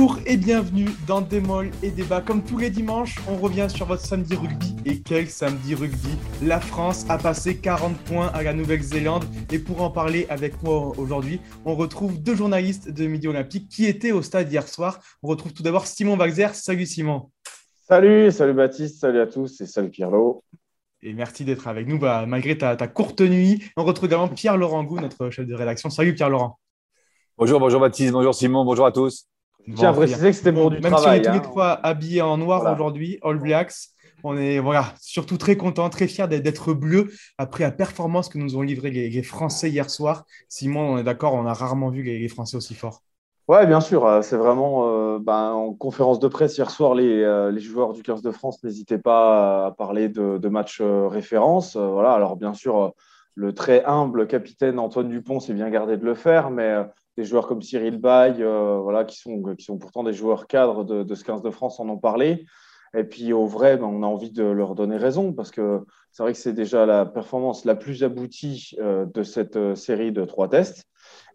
Bonjour et bienvenue dans Démol et Débat. Comme tous les dimanches, on revient sur votre samedi rugby. Et quel samedi rugby La France a passé 40 points à la Nouvelle-Zélande. Et pour en parler avec moi aujourd'hui, on retrouve deux journalistes de Midi Olympique qui étaient au stade hier soir. On retrouve tout d'abord Simon Wagzer. Salut Simon. Salut, salut Baptiste, salut à tous et salut Pierrot. Et merci d'être avec nous bah, malgré ta, courte nuit. On retrouve également Pierre-Laurent Gou, notre chef de rédaction. Salut Pierre-Laurent. Bonjour, bonjour Baptiste, bonjour Simon, bonjour à tous. Tiens, préciser que c'était pour du Même travail. si on est tous les hein. trois habillés en noir aujourd'hui, All Blacks, on est voilà, surtout très contents, très fiers d'être bleus après la performance que nous ont livré les, les Français hier soir. Simon, on est d'accord, on a rarement vu les, les Français aussi forts. Ouais, bien sûr. euh, C'est vraiment euh, ben, en conférence de presse hier soir, les, euh, les joueurs du 15 de France n'hésitaient pas à parler de, de matchs euh, référence. Voilà, alors bien sûr, le très humble capitaine Antoine Dupont s'est bien gardé de le faire, mais des joueurs comme Cyril Bay, euh, voilà, qui sont, qui sont pourtant des joueurs cadres de, de ce 15 de France, en ont parlé. Et puis au vrai, ben, on a envie de leur donner raison parce que c'est vrai que c'est déjà la performance la plus aboutie euh, de cette euh, série de trois tests.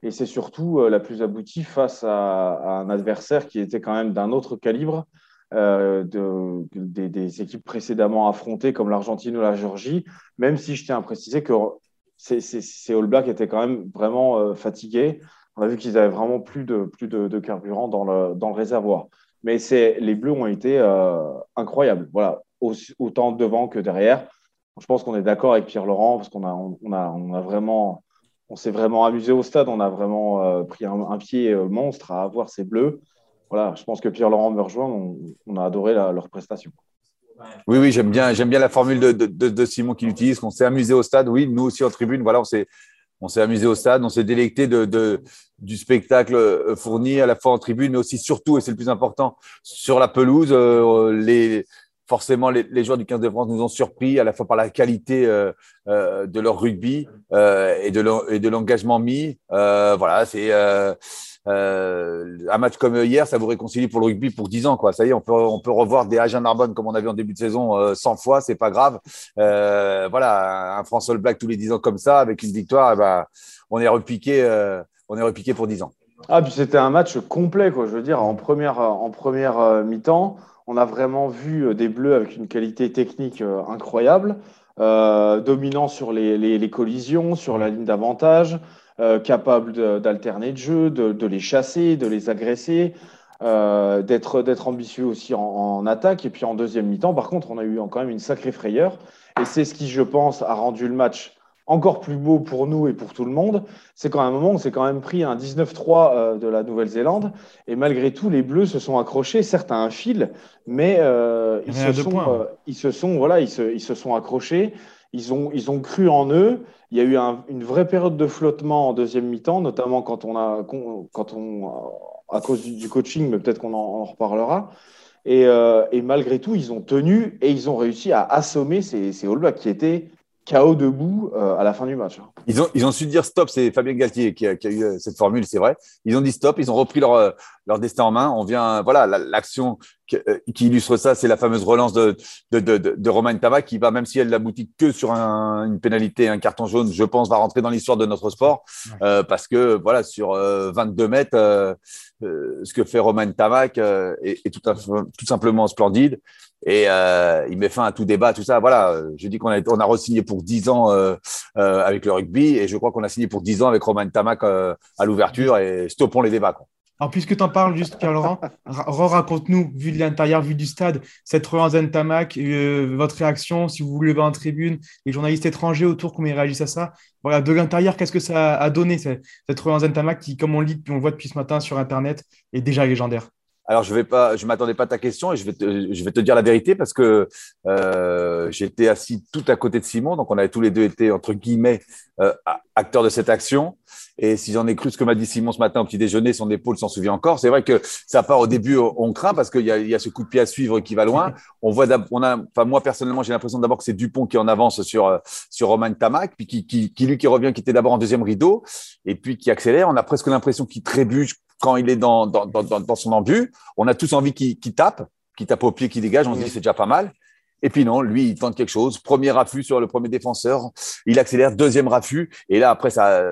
Et c'est surtout la plus aboutie face à, un adversaire qui était quand même d'un autre calibre de, des, équipes précédemment affrontées comme l'Argentine ou la Géorgie, même si je tiens à préciser que ces, ces, All Blacks étaient quand même vraiment fatigués. On a vu qu'ils avaient vraiment plus de, plus de, carburant dans le, dans le réservoir. Mais les Bleus ont été euh, incroyables, voilà, autant devant que derrière. Je pense qu'on est d'accord avec Pierre Laurent parce qu'on a, on a, on a vraiment, on s'est vraiment amusé au stade. On a vraiment euh, pris un, pied euh, monstre à avoir ces Bleus. Voilà, je pense que Pierre Laurent me rejoint. On, a adoré leur prestation. Oui, oui, j'aime bien, j'aime bien la formule de Simon qu'il utilise, qu'on s'est amusé au stade. Oui, nous aussi en tribune, voilà, on s'est, on s'est amusé au stade, on s'est délecté de, de- du spectacle euh, fourni à la fois en tribune, mais aussi surtout, et c'est le plus important, sur la pelouse. euh, les, forcément, les, les joueurs du 15 de France nous ont surpris à la fois par la qualité euh, euh, de leur rugby euh, et de l'engagement mis. Euh, voilà, c'est euh, un match comme hier, ça vous réconcilie pour le rugby pour 10 ans. Quoi. Ça y est, on peut, on peut revoir des Agen Narbonne comme on avait en début de saison euh, 100 fois, c'est pas grave. Euh, voilà, un France All Black tous les 10 ans comme ça, avec une victoire, eh ben, on est repiqué, euh, on est repiqué pour 10 ans. Ah, puis c'était un match complet, quoi. Je veux dire, en première, en première mi-temps, on a vraiment vu des Bleus avec une qualité technique incroyable, dominant sur les- les collisions, sur la ligne d'avantage, euh, capable d'alterner de jeu, de, de les chasser, de les agresser, euh, d'être ambitieux aussi en, en attaque. Et puis en deuxième mi-temps, par contre, on a eu quand même une sacrée frayeur. Et c'est ce qui, je pense, a rendu le match encore plus beau pour nous et pour tout le monde c'est quand un moment on s'est quand même pris un 19-3 euh, de la Nouvelle-Zélande et malgré tout les Bleus se sont accrochés certes à un fil mais euh, ils, se sont, point. euh, ils se sont voilà ils se, ils se sont accrochés ils ont, ils ont cru en eux il y a eu un- une vraie période de flottement en deuxième mi-temps notamment quand on a quand on à cause du, coaching mais peut-être qu'on en, reparlera et, euh, et malgré tout ils ont tenu et ils ont réussi à assommer ces, ces All Blacks qui étaient KO debout euh, à la fin du match. Ils ont, ils ont su dire stop, c'est Fabien Galtier qui a, eu euh, cette formule, c'est vrai. Ils ont dit stop, ils ont repris leur, leur destin en main. On vient, voilà, la- l'action qui, euh, qui illustre ça, c'est la fameuse relance de, de, de, de, Romain Tama qui va, même si elle n'aboutit que sur un- une pénalité, un carton jaune, je pense, va rentrer dans l'histoire de notre sport. Euh, parce que, voilà, sur euh, 22 mètres, euh, euh, ce que fait Romain Tamac euh, est, est tout, à- tout simplement splendide. Et euh, il met fin à tout débat, tout ça. Voilà, euh, je dis qu'on a, on a re-signé pour 10 ans euh, euh, avec le rugby et je crois qu'on a signé pour 10 ans avec Romain Tamac euh, à l'ouverture et stoppons les débats. Quoi. Alors, puisque tu en parles, juste Pierre-Laurent, ra- raconte-nous, vu de l'intérieur, vu du stade, cette relance Tamac, euh, votre réaction, si vous vous levez en tribune, les journalistes étrangers autour, comment ils réagissent à ça? Voilà, de l'intérieur, qu'est-ce que ça a donné, cette, cette relance Tamac qui, comme on lit, on voit depuis ce matin sur Internet, est déjà légendaire? Alors, je vais pas, je m'attendais pas à ta question et je vais te, je vais te dire la vérité parce que euh, j'étais assis tout à côté de Simon, donc on avait tous les deux été entre guillemets euh, acteurs de cette action. Et si j'en ai cru ce que m'a dit Simon ce matin au petit déjeuner, son épaule s'en souvient encore. C'est vrai que ça part au début, on craint parce qu'il y y a ce coup de pied à suivre qui va loin. On voit, on a, enfin moi personnellement, j'ai l'impression d'abord que c'est Dupont qui en avance sur sur Romain Tamac, puis qui, qui, qui lui qui revient, qui était d'abord en deuxième rideau, et puis qui accélère. On a presque l'impression qu'il trébuche quand il est dans dans, dans, dans son embut. On a tous envie qu'il tape, qu'il tape au pied, qu'il dégage. On se dit c'est déjà pas mal. Et puis non, lui, il tente quelque chose. Premier raffut sur le premier défenseur. Il accélère, deuxième raffut. Et là, après, ça,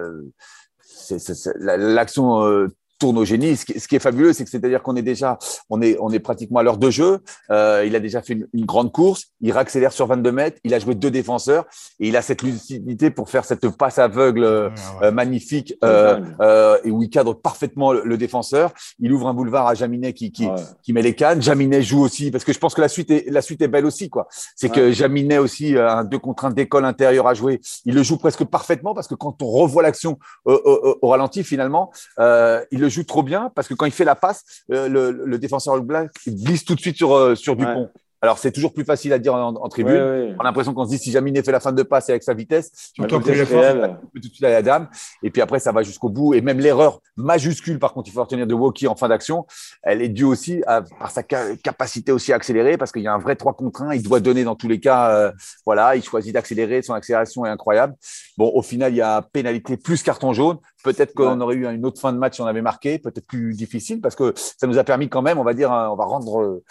l'action euh, tourne au génie. Ce qui, est fabuleux, c'est que c'est-à-dire qu'on est déjà, on est, on est pratiquement à l'heure de jeu. Euh, il a déjà fait une, grande course. Il réaccélère sur 22 mètres. Il a joué deux défenseurs et il a cette lucidité pour faire cette passe aveugle euh, magnifique euh, et où il cadre parfaitement le, défenseur. Il ouvre un boulevard à Jaminet qui, qui, qui met les cannes. Jaminet joue aussi parce que je pense que la suite est, la suite est belle aussi, quoi. C'est que Jaminet aussi a un deux contre un d'école intérieure à jouer. Il le joue presque parfaitement parce que quand on revoit l'action au, au, ralenti, finalement, il le joue trop bien parce que quand il fait la passe, euh, le, défenseur glisse tout de suite sur, euh, sur Dupont. Alors, c'est toujours plus facile à dire en, tribune. On a l'impression qu'on se dit si Jaminet fait la fin de passe avec sa vitesse, après il peut tout de suite à la dame. Et puis après, ça va jusqu'au bout. Et même l'erreur majuscule, par contre, il faut retenir de Woki en fin d'action, elle est due aussi à, par sa capacité aussi à accélérer parce qu'il y a un vrai 3 contre 1. Il doit donner dans tous les cas. Euh, voilà, il choisit d'accélérer. Son accélération est incroyable. Bon, au final, il y a pénalité plus carton jaune. Peut-être qu'on aurait eu une autre fin de match si on avait marqué, peut-être plus difficile parce que ça nous a permis quand même, on va dire, on va rendre euh,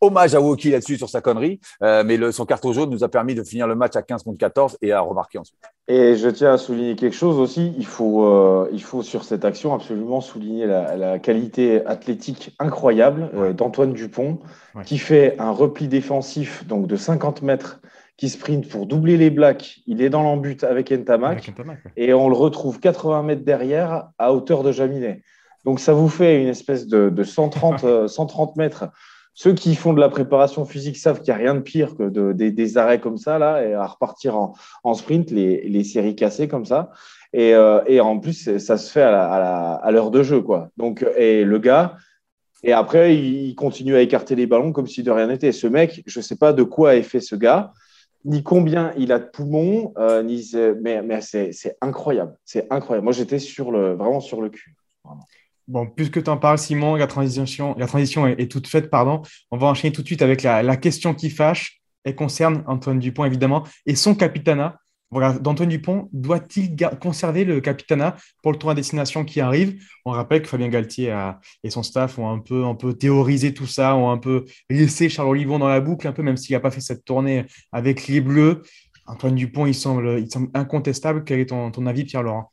hommage à Woki là-dessus sur sa connerie, euh, mais le, son carton jaune nous a permis de finir le match à 15 contre 14 et à remarquer ensuite. Et je tiens à souligner quelque chose aussi, il faut, euh, il faut sur cette action absolument souligner la, qualité athlétique incroyable d'Antoine Dupont, qui fait un repli défensif donc de 50 mètres qui sprint pour doubler les Blacks. Il est dans l'embut avec Ntamak. Et on le retrouve 80 mètres derrière à hauteur de Jaminet. Donc ça vous fait une espèce de, 130, 130 euh, mètres. Ceux qui font de la préparation physique savent qu'il n'y a rien de pire que de, des, arrêts comme ça, là, et à repartir en, sprint, les, séries cassées comme ça. Et, euh, en plus, ça se fait à l'heure de jeu. Quoi. Donc, et le gars, et après, il continue à écarter les ballons comme si de rien n'était. Ce mec, je ne sais pas de quoi est fait ce gars ni combien il a de poumons, euh, ni, mais, mais c'est incroyable. C'est incroyable. Moi, j'étais sur le, vraiment sur le cul. Bon, puisque tu en parles, Simon, la transition, est, toute faite, pardon. On va enchaîner tout de suite avec la, question qui fâche. Elle concerne Antoine Dupont, évidemment, et son capitanat. Voilà, d'Antoine Dupont doit-il conserver le capitanat pour le tour à destination qui arrive? On rappelle que Fabien Galtier et son staff ont un peu, un peu théorisé tout ça, ont un peu laissé Charles Olivon dans la boucle, un peu même s'il n'a pas fait cette tournée avec les Bleus. Antoine Dupont, il semble, incontestable. Quel est ton, ton avis, Pierre-Laurent?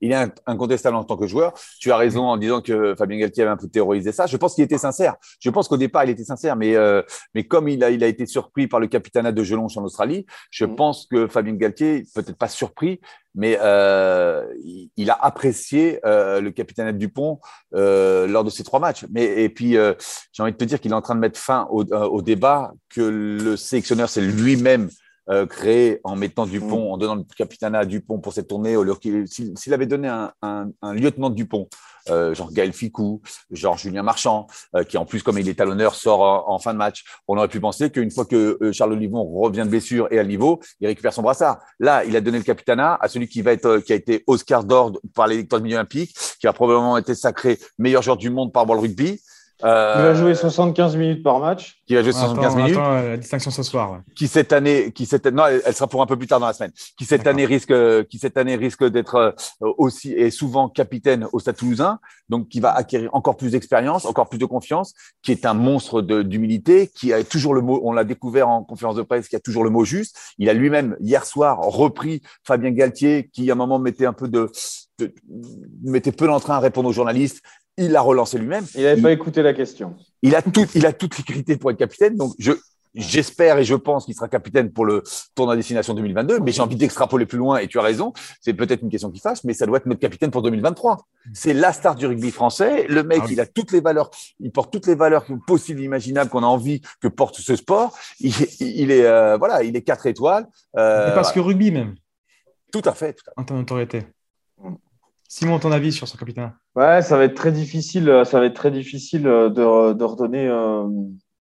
Il est incontestable en tant que joueur. Tu as raison en disant que Fabien Galtier avait un peu terrorisé ça. Je pense qu'il était sincère. Je pense qu'au départ, il était sincère, mais, euh, mais comme il a, il a été surpris par le capitanat de Gelonche en Australie, je mm. pense que Fabien Galtier, peut-être pas surpris, mais euh, il, a apprécié euh, le capitanat de Dupont lors de ces trois matchs. Mais, et puis, j'ai envie de te dire qu'il est en train de mettre fin au, au débat que le sélectionneur, c'est lui-même euh, créé en mettant Dupont, mm. en donnant le capitanat à Dupont pour cette tournée, s'il avait donné un, un, un lieutenant de Dupont, euh, genre Gaël Ficou, genre Julien Marchand, euh, qui en plus, comme il est talonneur, sort en, fin de match, on aurait pu penser qu'une fois que euh, Charles Olivon revient de blessure et à niveau, il récupère son brassard. Là, il a donné le capitanat à celui qui va être, qui a été Oscar d'or par les de milieu olympique, qui a probablement été sacré meilleur joueur du monde par World Rugby. Euh, il va jouer 75 minutes par match. Qui va jouer 75 minutes. Attends, la distinction ce soir. Qui cette année, qui cette non, elle sera pour un peu plus tard dans la semaine. Qui cette année risque, qui cette année risque d'être euh, aussi et souvent capitaine au Stade Toulousain, donc qui va acquérir encore plus d'expérience, encore plus de confiance, qui est un monstre d'humilité, qui a toujours le mot, on l'a découvert en conférence de presse, qui a toujours le mot juste. Il a lui-même hier soir repris Fabien Galtier, qui à un moment mettait un peu de, de mettait peu d'entrain à répondre aux journalistes il l'a relancé lui-même. Il n'avait pas écouté la question. Il a, tout, il a toutes les qualités pour être capitaine. Donc, je, j'espère et je pense qu'il sera capitaine pour le tournoi destination 2022. Mais j'ai envie d'extrapoler plus loin et tu as raison. C'est peut-être une question qui fasse, mais ça doit être notre capitaine pour 2023. C'est la star du rugby français. Le mec, ah il a toutes les valeurs, il porte toutes les valeurs possibles, imaginables qu'on a envie que porte ce sport. Il, il est, euh, voilà, il est quatre étoiles. Euh, parce que rugby même. Tout à fait. En ton autorité. Simon, ton avis sur ce capitaine? Ouais, ça va être très difficile. Euh, ça va être très difficile euh, de, de redonner. Euh,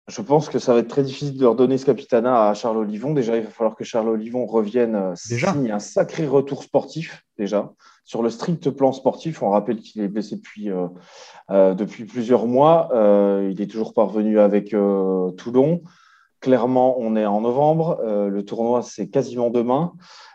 je pense que ça va être très difficile de redonner ce capitanat à Charles Olivon. Déjà, il va falloir que Charles Olivon revienne, déjà signe un sacré retour sportif déjà sur le strict plan sportif. On rappelle qu'il est blessé depuis depuis plusieurs mois. il est toujours parvenu avec Toulon. Clairement, on est en novembre. le tournoi, c'est quasiment demain.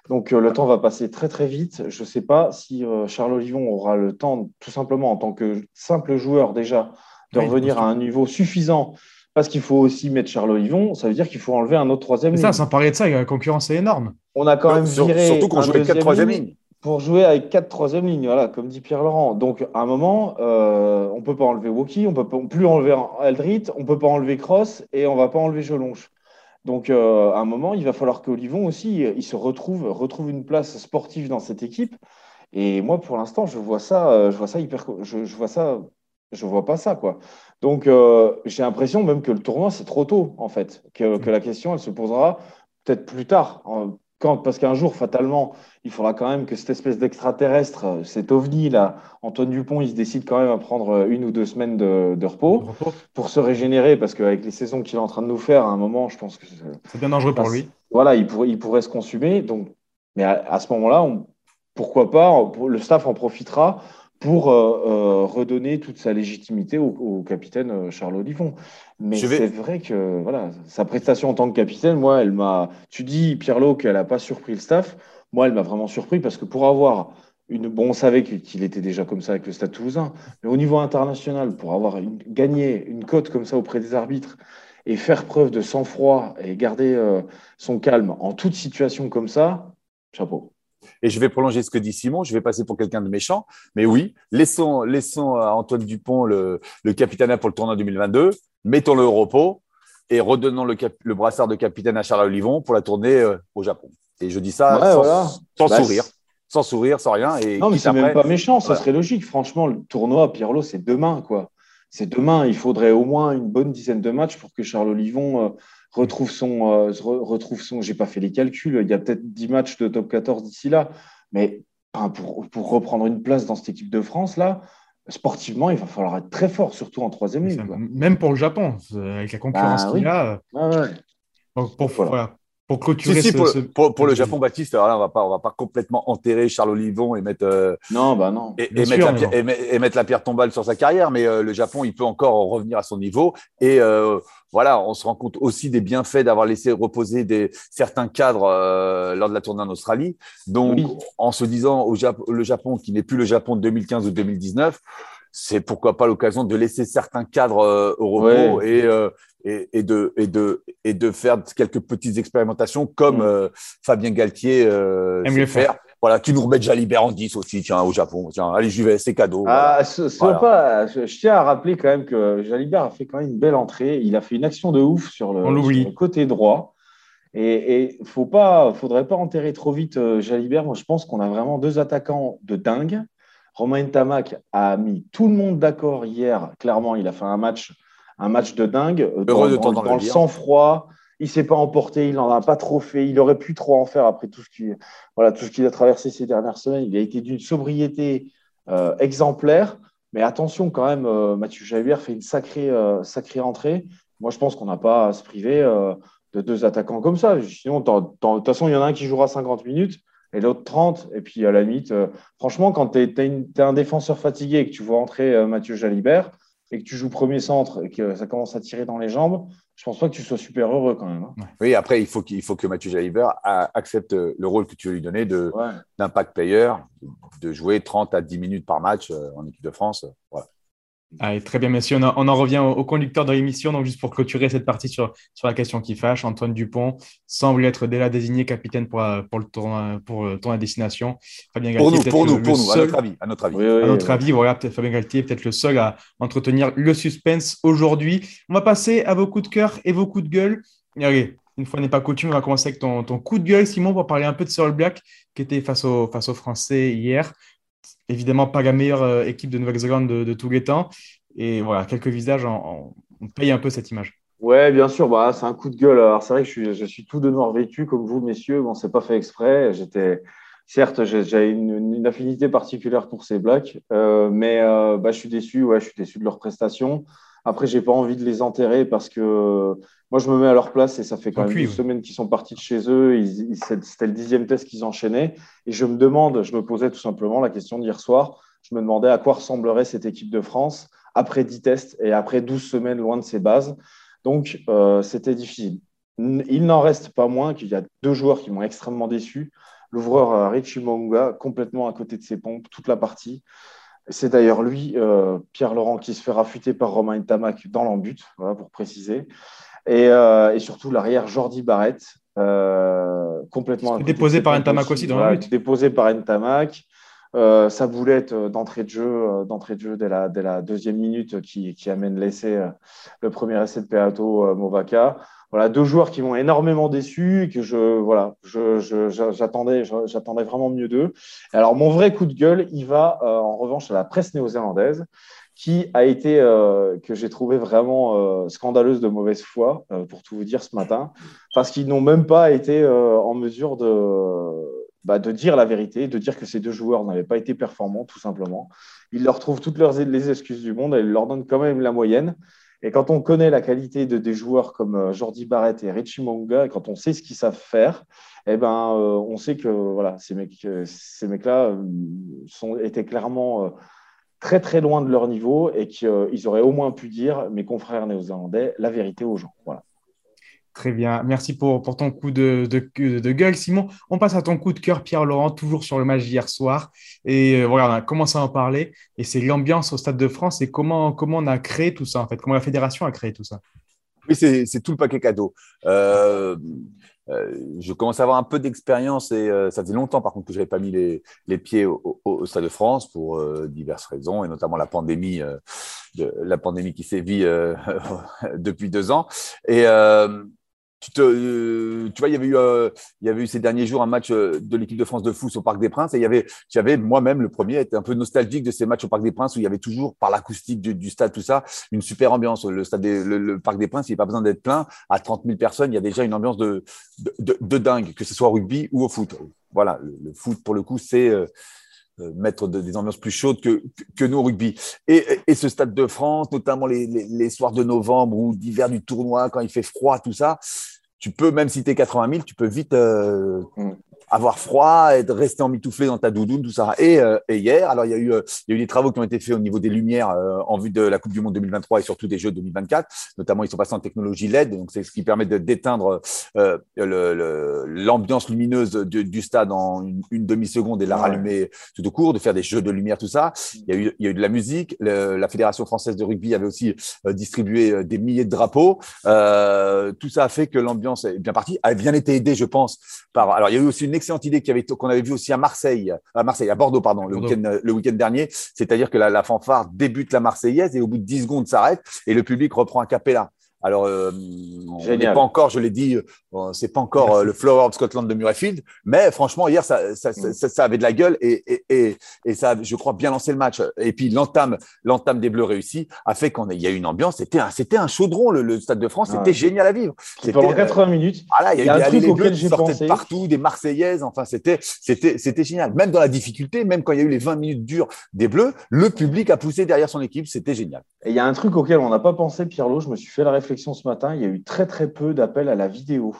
Donc euh, le temps va passer très très vite. Je ne sais pas si euh, Charles Olivon aura le temps, tout simplement en tant que simple joueur déjà, de revenir à un niveau suffisant. Parce qu'il faut aussi mettre Charles Olivon, ça veut dire qu'il faut enlever un autre troisième ligne. Ça, sans parler de ça, la concurrence est énorme. On a quand même viré Surtout qu'on jouait quatre troisième ligne. Pour jouer avec quatre troisième lignes, voilà, comme dit Pierre-Laurent. Donc, à un moment, euh, on ne peut pas enlever Woki, on ne peut plus enlever Eldrit, on ne peut pas enlever Cross et on ne va pas enlever Jolonge. Donc, euh, à un moment, il va falloir qu'Olivon aussi, il se retrouve, retrouve une place sportive dans cette équipe. Et moi, pour l'instant, je vois ça, euh, je vois ça hyper, je vois ça, je vois pas ça, quoi. Donc, j'ai l'impression même que le tournoi, c'est trop tôt, en fait, que, que, la question, elle se posera peut-être plus tard, parce qu'un jour, fatalement, il faudra quand même que cette espèce d'extraterrestre, cet ovni là, Antoine Dupont, il se décide quand même à prendre une ou deux semaines de, repos, pour se régénérer, parce qu'avec les saisons qu'il est en train de nous faire, à un moment, je pense que c'est bien dangereux pour lui. Voilà, il pourrait, il pourrait se consumer. Donc, mais à, ce moment-là, pourquoi pas, le staff en profitera pour euh, euh, redonner toute sa légitimité au, capitaine euh, Charles Olivon. Mais c'est vrai que voilà, sa prestation en tant que capitaine, moi, elle m'a. Tu dis, Pierlot, qu'elle n'a pas surpris le staff. Moi, elle m'a vraiment surpris parce que pour avoir une. Bon, on savait qu'il était déjà comme ça avec le Stade toulousain, mais au niveau international, pour avoir gagné une cote comme ça auprès des arbitres et faire preuve de sang-froid et garder son calme en toute situation comme ça, chapeau. Et je vais prolonger ce que dit Simon, je vais passer pour quelqu'un de méchant. Mais oui, laissons, laissons à Antoine Dupont le, le capitana pour le tournoi 2022, mettons-le au repos et redonnons le, le, brassard de capitaine à Charles Olivon pour la tournée euh, au Japon. Et je dis ça sans, bah, sourire. Sans sourire, sans rien. Et non, mais c'est même pas méchant, ça serait logique. Franchement, le tournoi, Pirlo, c'est demain. quoi. C'est demain. Il faudrait au moins une bonne dizaine de matchs pour que Charles Olivon euh, retrouve son, euh, retrouve son, j'ai pas fait les calculs, il y a peut-être 10 matchs de top 14 d'ici là, mais pour, pour, reprendre une place dans cette équipe de France là, sportivement, il va falloir être très fort, surtout en troisième ligne. Même pour le Japon, avec la concurrence bah qu'il a. Euh, pour, voilà. pour clôturer pour, le Japon, Baptiste, alors là, on va pas, on va pas complètement enterrer Charles Olivon et mettre euh, non, bah non, et, mettre la, et, mettre la, pierre tombale sur sa carrière, mais euh, le Japon, il peut encore revenir à son niveau et euh, voilà, on se rend compte aussi des bienfaits d'avoir laissé reposer des, certains cadres lors de la tournée en Australie. Donc, en se disant au Japon, le Japon qui n'est plus le Japon de 2015 ou 2019, c'est pourquoi pas l'occasion de laisser certains cadres au repos et, et, de, et, de, et de faire quelques petites expérimentations comme mm. euh, Fabien Galtier euh, sait faire. Voilà, tu nous remets Jalibert en 10 aussi, tiens, au Japon. Tiens, allez, j'y vais, c'est cadeau. Ah, pas, je, tiens à rappeler quand même que Jalibert a fait quand même une belle entrée. Il a fait une action de ouf sur le, côté droit. Et il ne pas, faudrait pas enterrer trop vite euh, Jalibert. Moi, je pense qu'on a vraiment deux attaquants de dingue. Romain Tamac a mis tout le monde d'accord hier. Clairement, il a fait un match un match de dingue. Heureux de dans, dans le sang-froid. Il s'est pas emporté, il n'en a pas trop fait. Il aurait pu trop en faire après tout ce qu'il voilà, tout a traversé ces dernières semaines. Il a été d'une sobriété euh, exemplaire. Mais attention quand même, euh, Mathieu Javier fait une sacrée, sacrée entrée. Moi, je pense qu'on n'a pas à se priver de deux attaquants comme ça. Sinon, de toute façon, il y en a un qui jouera 50 minutes et l'autre 30. Et puis, à la limite, franchement, quand tu es, un défenseur fatigué et que tu vois entrer Mathieu Jalibert, et que tu joues premier centre et que ça commence à tirer dans les jambes, je pense pas que tu sois super heureux quand même. Hein. Oui, après, il faut, faut que Mathieu Jalibert accepte le rôle que tu veux lui donner d'impact player, de jouer 30 à 10 minutes par match euh, en équipe de France. Voilà. Allez, très bien, messieurs. On, en revient au, conducteur de l'émission. Donc, juste pour clôturer cette partie sur, sur la question qui fâche, Antoine Dupont semble être déjà désigné capitaine pour, pour le tournoi pour le tournoi à destination. Fabien Galtier, pour nous, pour nous, pour nous, à notre avis. À notre avis, à notre avis voilà, Fabien Galtier est peut-être le seul à entretenir le suspense aujourd'hui. On va passer à vos coups de cœur et vos coups de gueule. Allez, une fois n'est pas coutume, on va commencer avec ton, ton, coup de gueule, Simon, pour parler un peu de Seoul Black qui était face, au, face aux Français hier évidemment pas la meilleure euh, équipe de Nouvelle-Zélande de, tous les temps. Et voilà, quelques visages, on paye un peu cette image. Ouais, bien sûr, bah, c'est un coup de gueule. Alors, c'est vrai que je suis, tout de noir vêtu, comme vous, messieurs. Bon, c'est pas fait exprès. J'étais, certes, j'ai une, affinité particulière pour ces Blacks, euh, mais euh, bah, je suis déçu. Ouais, je suis déçu de leur prestation. Après, j'ai pas envie de les enterrer parce que moi, je me mets à leur place et ça fait quand même une semaine qu'ils sont partis de chez eux. C'était le dixième test qu'ils enchaînaient. Et je me demande, je me posais tout simplement la question d'hier soir, je me demandais à quoi ressemblerait cette équipe de France après 10 tests et après 12 semaines loin de ses bases. Donc, euh, c'était difficile. Il n'en reste pas moins qu'il y a deux joueurs qui m'ont extrêmement déçu. L'ouvreur euh, Richie Monga, complètement à côté de ses pompes, toute la partie. C'est d'ailleurs lui, euh, Pierre Laurent, qui se fait rafuter par Romain Tamac dans l'embut, voilà, pour préciser. Et, et surtout l'arrière Jordi Barrett, complètement. Déposé par Ntamak aussi dans le but. Déposé par Ntamak. Euh, sa boulette d'entrée de jeu, d'entrée de jeu dès la, dès la deuxième minute qui, qui amène l'essai, le premier essai de Peato Movaca voilà, deux joueurs qui m'ont énormément déçu et que je, voilà, j'attendais, j'attendais vraiment mieux d'eux. Alors, mon vrai coup de gueule, il va euh, en revanche à la presse néo-zélandaise qui a été, euh, que j'ai trouvé vraiment euh, scandaleuse de mauvaise foi, pour tout vous dire ce matin, parce qu'ils n'ont même pas été en mesure de, bah, de dire la vérité, de dire que ces deux joueurs n'avaient pas été performants, tout simplement. Ils leur trouvent toutes leurs, les excuses du monde et ils leur donnent quand même la moyenne. Et quand on connaît la qualité de, des joueurs comme euh, Jordi Barrett et Richie Monga, et quand on sait ce qu'ils savent faire, eh ben, euh, on sait que voilà, ces, mecs, euh, ces mecs-là sont, étaient clairement très très loin de leur niveau et qu'ils auraient au moins pu dire, mes confrères néo-zélandais, la vérité aux gens. Voilà. Très bien. Merci pour, pour ton coup de, de, gueule, Simon. On passe à ton coup de cœur, Pierre-Laurent, toujours sur le match d'hier soir. Et euh, voilà, on a commencé à en parler. Et c'est l'ambiance au Stade de France et comment, comment on a créé tout ça, en fait, comment la fédération a créé tout ça? Oui, c'est tout le paquet cadeau. Euh, euh, je commence à avoir un peu d'expérience et ça faisait longtemps par contre que je n'avais pas mis les, les pieds au, au, Stade de France pour diverses raisons et notamment la pandémie, de, la pandémie qui sévit depuis deux ans. Et tu, te, euh, tu vois, il y avait eu, euh, il y avait eu ces derniers jours un match euh, de l'équipe de France de foot au Parc des Princes et il y avait, j'avais moi-même le premier été un peu nostalgique de ces matchs au Parc des Princes où il y avait toujours par l'acoustique du, stade tout ça une super ambiance. Le stade, le, Parc des Princes, il n'y a pas besoin d'être plein à 30 000 personnes, il y a déjà une ambiance de de, dingue, que ce soit au rugby ou au foot. Voilà, le, foot pour le coup, c'est mettre des ambiances plus chaudes que, que, nous au rugby. Et, et, ce Stade de France, notamment les, les, les soirs de novembre ou d'hiver du tournoi, quand il fait froid, tout ça, tu peux, même si tu es 80 000, tu peux vite euh, mm avoir froid, être resté emmitouflé dans ta doudoune, tout ça. Et, euh, et hier, alors il y, a eu, euh, il y a eu des travaux qui ont été faits au niveau des lumières euh, en vue de la Coupe du Monde 2023 et surtout des Jeux 2024. Notamment, ils sont passés en technologie LED, donc c'est ce qui permet d'éteindre l'ambiance lumineuse du, du, stade en une, demi-seconde et la rallumer tout au court, de faire des jeux de lumière, tout ça. Il y a eu, il y a eu de la musique. la Fédération française de rugby avait aussi distribué des milliers de drapeaux. tout ça a fait que l'ambiance est bien partie, a bien été aidée, je pense, par. Alors, il y a eu aussi une excellente idée qu'on avait vu aussi à Marseille, à Marseille, à Bordeaux, pardon, le week-end week dernier. C'est-à-dire que la, la, fanfare débute la Marseillaise et au bout de 10 secondes s'arrête et le public reprend un capella. Alors, euh, on n'est pas encore, je l'ai dit, euh, c'est pas encore euh, le Flower of Scotland de Murrayfield, mais franchement, hier, ça, ça, mm. ça, ça avait de la gueule et, et, et, et, ça, je crois, bien lancé le match. Et puis, l'entame, l'entame des Bleus réussi a fait qu'on y a eu une ambiance. C'était un, c'était un chaudron, le, Stade de France. C'était génial à vivre. C'était pendant 80 minutes. Voilà, il y a, eu des, Bleus qui sortaient de partout, des Marseillaises. Enfin, c'était, c'était, c'était génial. Même dans la difficulté, même quand il y a eu les 20 minutes dures des Bleus, le public a poussé derrière son équipe. C'était génial. Et il y a un truc auquel on n'a pas pensé, Pierre-Lot. Je me suis fait la réflexion ce matin. Il y a eu très, très peu d'appels à la vidéo.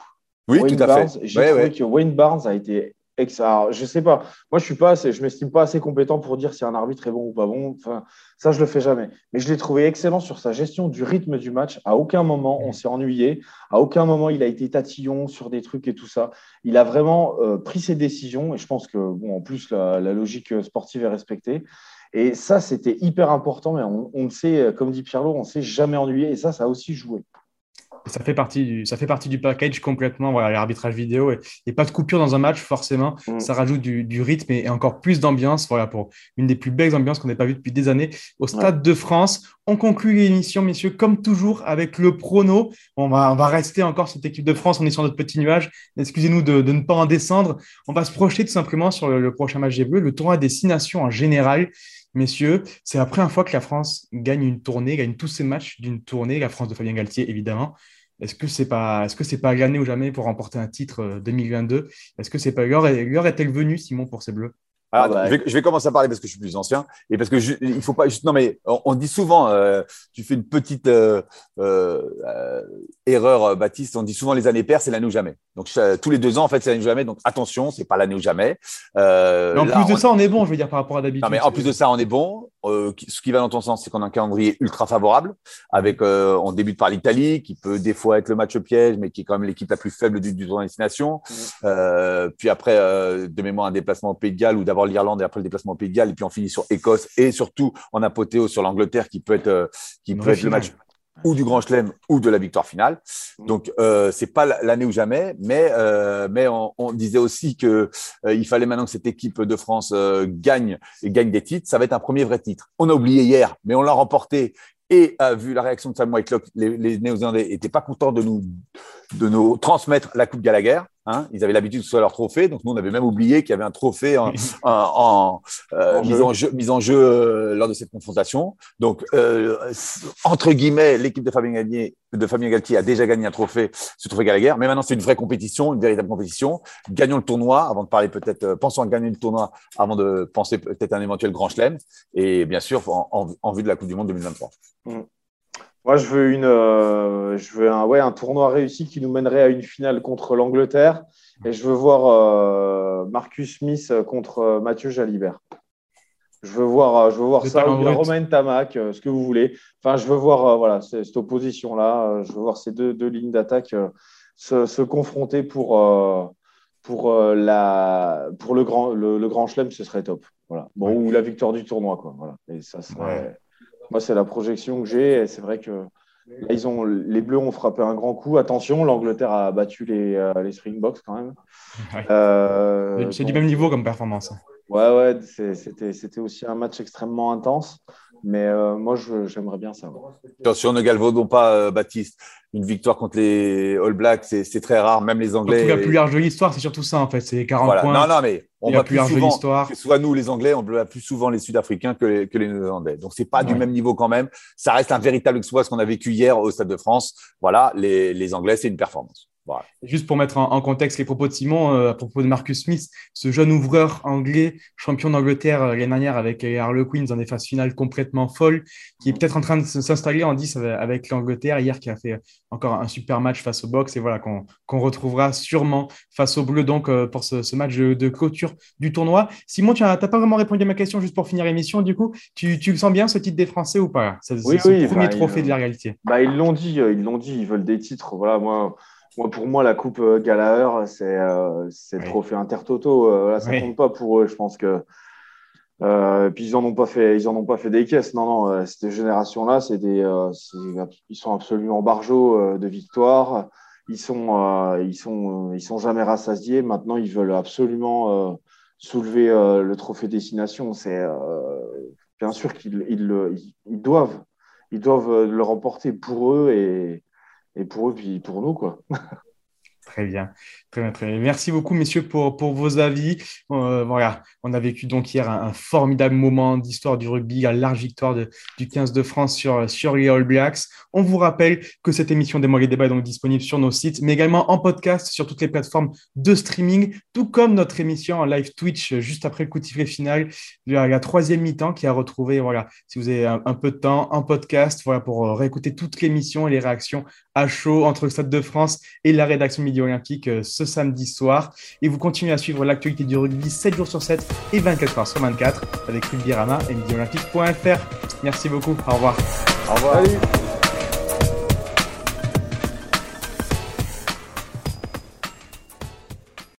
Oui, tout à fait. J'ai trouvé que Wayne Barnes a été alors, je sais pas. Moi, je suis pas assez, je m'estime pas assez compétent pour dire si un arbitre est bon ou pas bon. Enfin, ça, je le fais jamais. Mais je l'ai trouvé excellent sur sa gestion du rythme du match. À aucun moment, on s'est ennuyé. À aucun moment, il a été tatillon sur des trucs et tout ça. Il a vraiment euh, pris ses décisions. Et je pense que, bon, en plus, la, la logique sportive est respectée. Et ça, c'était hyper important. Mais on, on sait, comme dit Pierre-Laurent, on ne s'est jamais ennuyé. Et ça, ça a aussi joué ça fait partie du, ça fait partie du package complètement, voilà, l'arbitrage vidéo et, et, pas de coupure dans un match, forcément. Mm. Ça rajoute du, du, rythme et, encore plus d'ambiance, voilà, pour une des plus belles ambiances qu'on n'ait pas vues depuis des années au Stade de France. On conclut l'émission, messieurs, comme toujours, avec le prono. On va, on va rester encore cette équipe de France, on est sur notre petit nuage. Excusez-nous de, de, ne pas en descendre. On va se projeter tout simplement sur le, le prochain match des Bleus, le tournoi des six nations en général. Messieurs, c'est la première fois que la France gagne une tournée, gagne tous ses matchs d'une tournée, la France de Fabien Galtier, évidemment. Est-ce que c'est pas, est-ce que c'est pas gagné ou jamais pour remporter un titre 2022 euh, Est-ce que c'est pas l'heure, l'heure est-elle venue, Simon, pour ces Bleus? Ah bah, je, vais, commencer à parler parce que je suis plus ancien et parce que je, il faut pas. non mais on, dit souvent, euh, tu fais une petite euh, euh, erreur, Baptiste. On dit souvent les années paires, c'est l'année ou jamais. Donc tous les deux ans, en fait, c'est l'année ou jamais. Donc attention, c'est pas l'année ou jamais. en plus de ça, on est bon, je veux dire par rapport à d'habitude. Non mais en plus de ça, on est bon. Ce qui va dans ton sens, c'est qu'on a un calendrier ultra favorable. Avec, on débute par l'Italie, qui peut des fois être le match piège, mais qui est quand même l'équipe la plus faible du, du tournoi destination. Mmh. puis après, de mémoire, un déplacement au Pays de Galles ou d'abord l'Irlande et après le déplacement au Pays de Galles, et puis on finit sur Écosse et surtout en apothéose sur l'Angleterre qui peut être, euh, qui peut être le match ou du Grand Chelem ou de la victoire finale. Mm. Donc, euh, c'est pas l'année ou jamais, mais, euh, mais on, disait aussi que euh, il fallait maintenant que cette équipe de France euh, gagne et gagne des titres. Ça va être un premier vrai titre. On a oublié hier, mais on l'a remporté. Et vu la réaction de Sam Whitelock, les, les Néo-Zélandais n'étaient pas contents de nous, de nous transmettre la Coupe Gallagher. Hein, ils avaient l'habitude que ce soit leur trophée, donc nous on avait même oublié qu'il y avait un trophée en, en, euh, mise, en jeu, mise en jeu euh, lors de cette confrontation. Donc euh, entre guillemets, l'équipe de Fabien Galtier, de Fabien Galtier a déjà gagné un trophée, ce trophée Gallagher, mais maintenant c'est une vraie compétition, une véritable compétition. Gagnons le tournoi avant de parler peut-être, euh, pensons à gagner le tournoi avant de penser peut-être à un éventuel grand chelem, et bien sûr en, en, vue de la Coupe du Monde 2023. Moi, je veux, une, euh, je veux un, ouais, un tournoi réussi qui nous mènerait à une finale contre l'Angleterre. Et je veux voir euh, Marcus Smith contre euh, Mathieu Jalibert. Je veux voir, je veux voir ça, ou Romain Tamac, ce que vous voulez. Enfin, je veux voir voilà, cette opposition-là. Je veux voir ces deux, deux lignes d'attaque se, se, confronter pour, pour, la, pour le, grand, le, grand chelem, ce serait top. Voilà. Bon, Ou la victoire du tournoi. Quoi. Voilà. Et ça serait. Moi, c'est la projection que j'ai. C'est vrai que ils ont, les Bleus ont frappé un grand coup. Attention, l'Angleterre a battu les, euh, les Springboks quand même. Euh, c'est du même niveau comme performance. Hein. Ouais, ouais, c'était aussi un match extrêmement intense. Mais euh, moi, j'aimerais bien ça. Attention, ne galvaudons pas, Baptiste. Une victoire contre les All Blacks, c'est très rare. Même les Anglais. la plus large de l'histoire, c'est surtout ça, en fait. C'est 40 points. Non, non, mais on va plus souvent, soit nous les Anglais, on voit plus souvent les Sud-Africains que les, que les Néerlandais. Donc c'est pas du même niveau quand même. Ça reste un véritable exploit ce qu'on a vécu hier au Stade de France. Voilà, les, les Anglais, c'est une performance. Juste pour mettre en, contexte les propos de Simon, euh, à propos de Marcus Smith, ce jeune ouvreur anglais, champion d'Angleterre euh, l'année dernière avec les Harlequins dans des phases finales complètement folles, qui est peut-être en train de s'installer en 10 avec l'Angleterre hier, qui a fait encore un super match face au box et voilà qu'on retrouvera sûrement face aux Bleus donc euh, pour ce, match de, clôture du tournoi. Simon, tu n'as pas vraiment répondu à ma question juste pour finir l'émission. Du coup, tu, tu, le sens bien ce titre des Français ou pas? C'est oui, le premier bah, trophée de la réalité. Bah, ils l'ont dit, ils l'ont dit, ils veulent des titres. Voilà, moi pour moi, la Coupe euh, Gallagher, c'est euh, le trophée Intertoto. Euh, ça ne compte pas pour eux. Je pense que. Euh, puis ils n'en ont pas fait, ils en ont pas fait des caisses. Non, non. Cette génération-là, c'est des, ils sont absolument barjots de victoire. Ils sont, ils sont, ils sont jamais rassasiés. Maintenant, ils veulent absolument soulever le trophée destination. C'est bien sûr qu'ils ils, ils, doivent, ils doivent le remporter pour eux et et pour eux, puis pour nous, quoi. Très bien. Très bien, très bien. Merci beaucoup, messieurs, pour, pour vos avis. Euh, voilà, on a vécu donc hier un, formidable moment d'histoire du rugby, la large victoire du 15 de France sur, sur les All Blacks. On vous rappelle que cette émission des Mollets Débat est donc disponible sur nos sites, mais également en podcast sur toutes les plateformes de streaming, tout comme notre émission en live Twitch juste après le coup de sifflet final, la, troisième mi-temps qui a retrouvé, voilà, si vous avez un, peu de temps, en podcast, voilà, pour euh, réécouter toute l'émission et les réactions à chaud entre le Stade de France et la rédaction Midi Olympique euh, ce samedi soir. Et vous continuez à suivre l'actualité du rugby 7 jours sur 7 et 24 heures sur 24 avec Rugby Rama et MidiOlympique.fr. Merci beaucoup. Au revoir. Au revoir.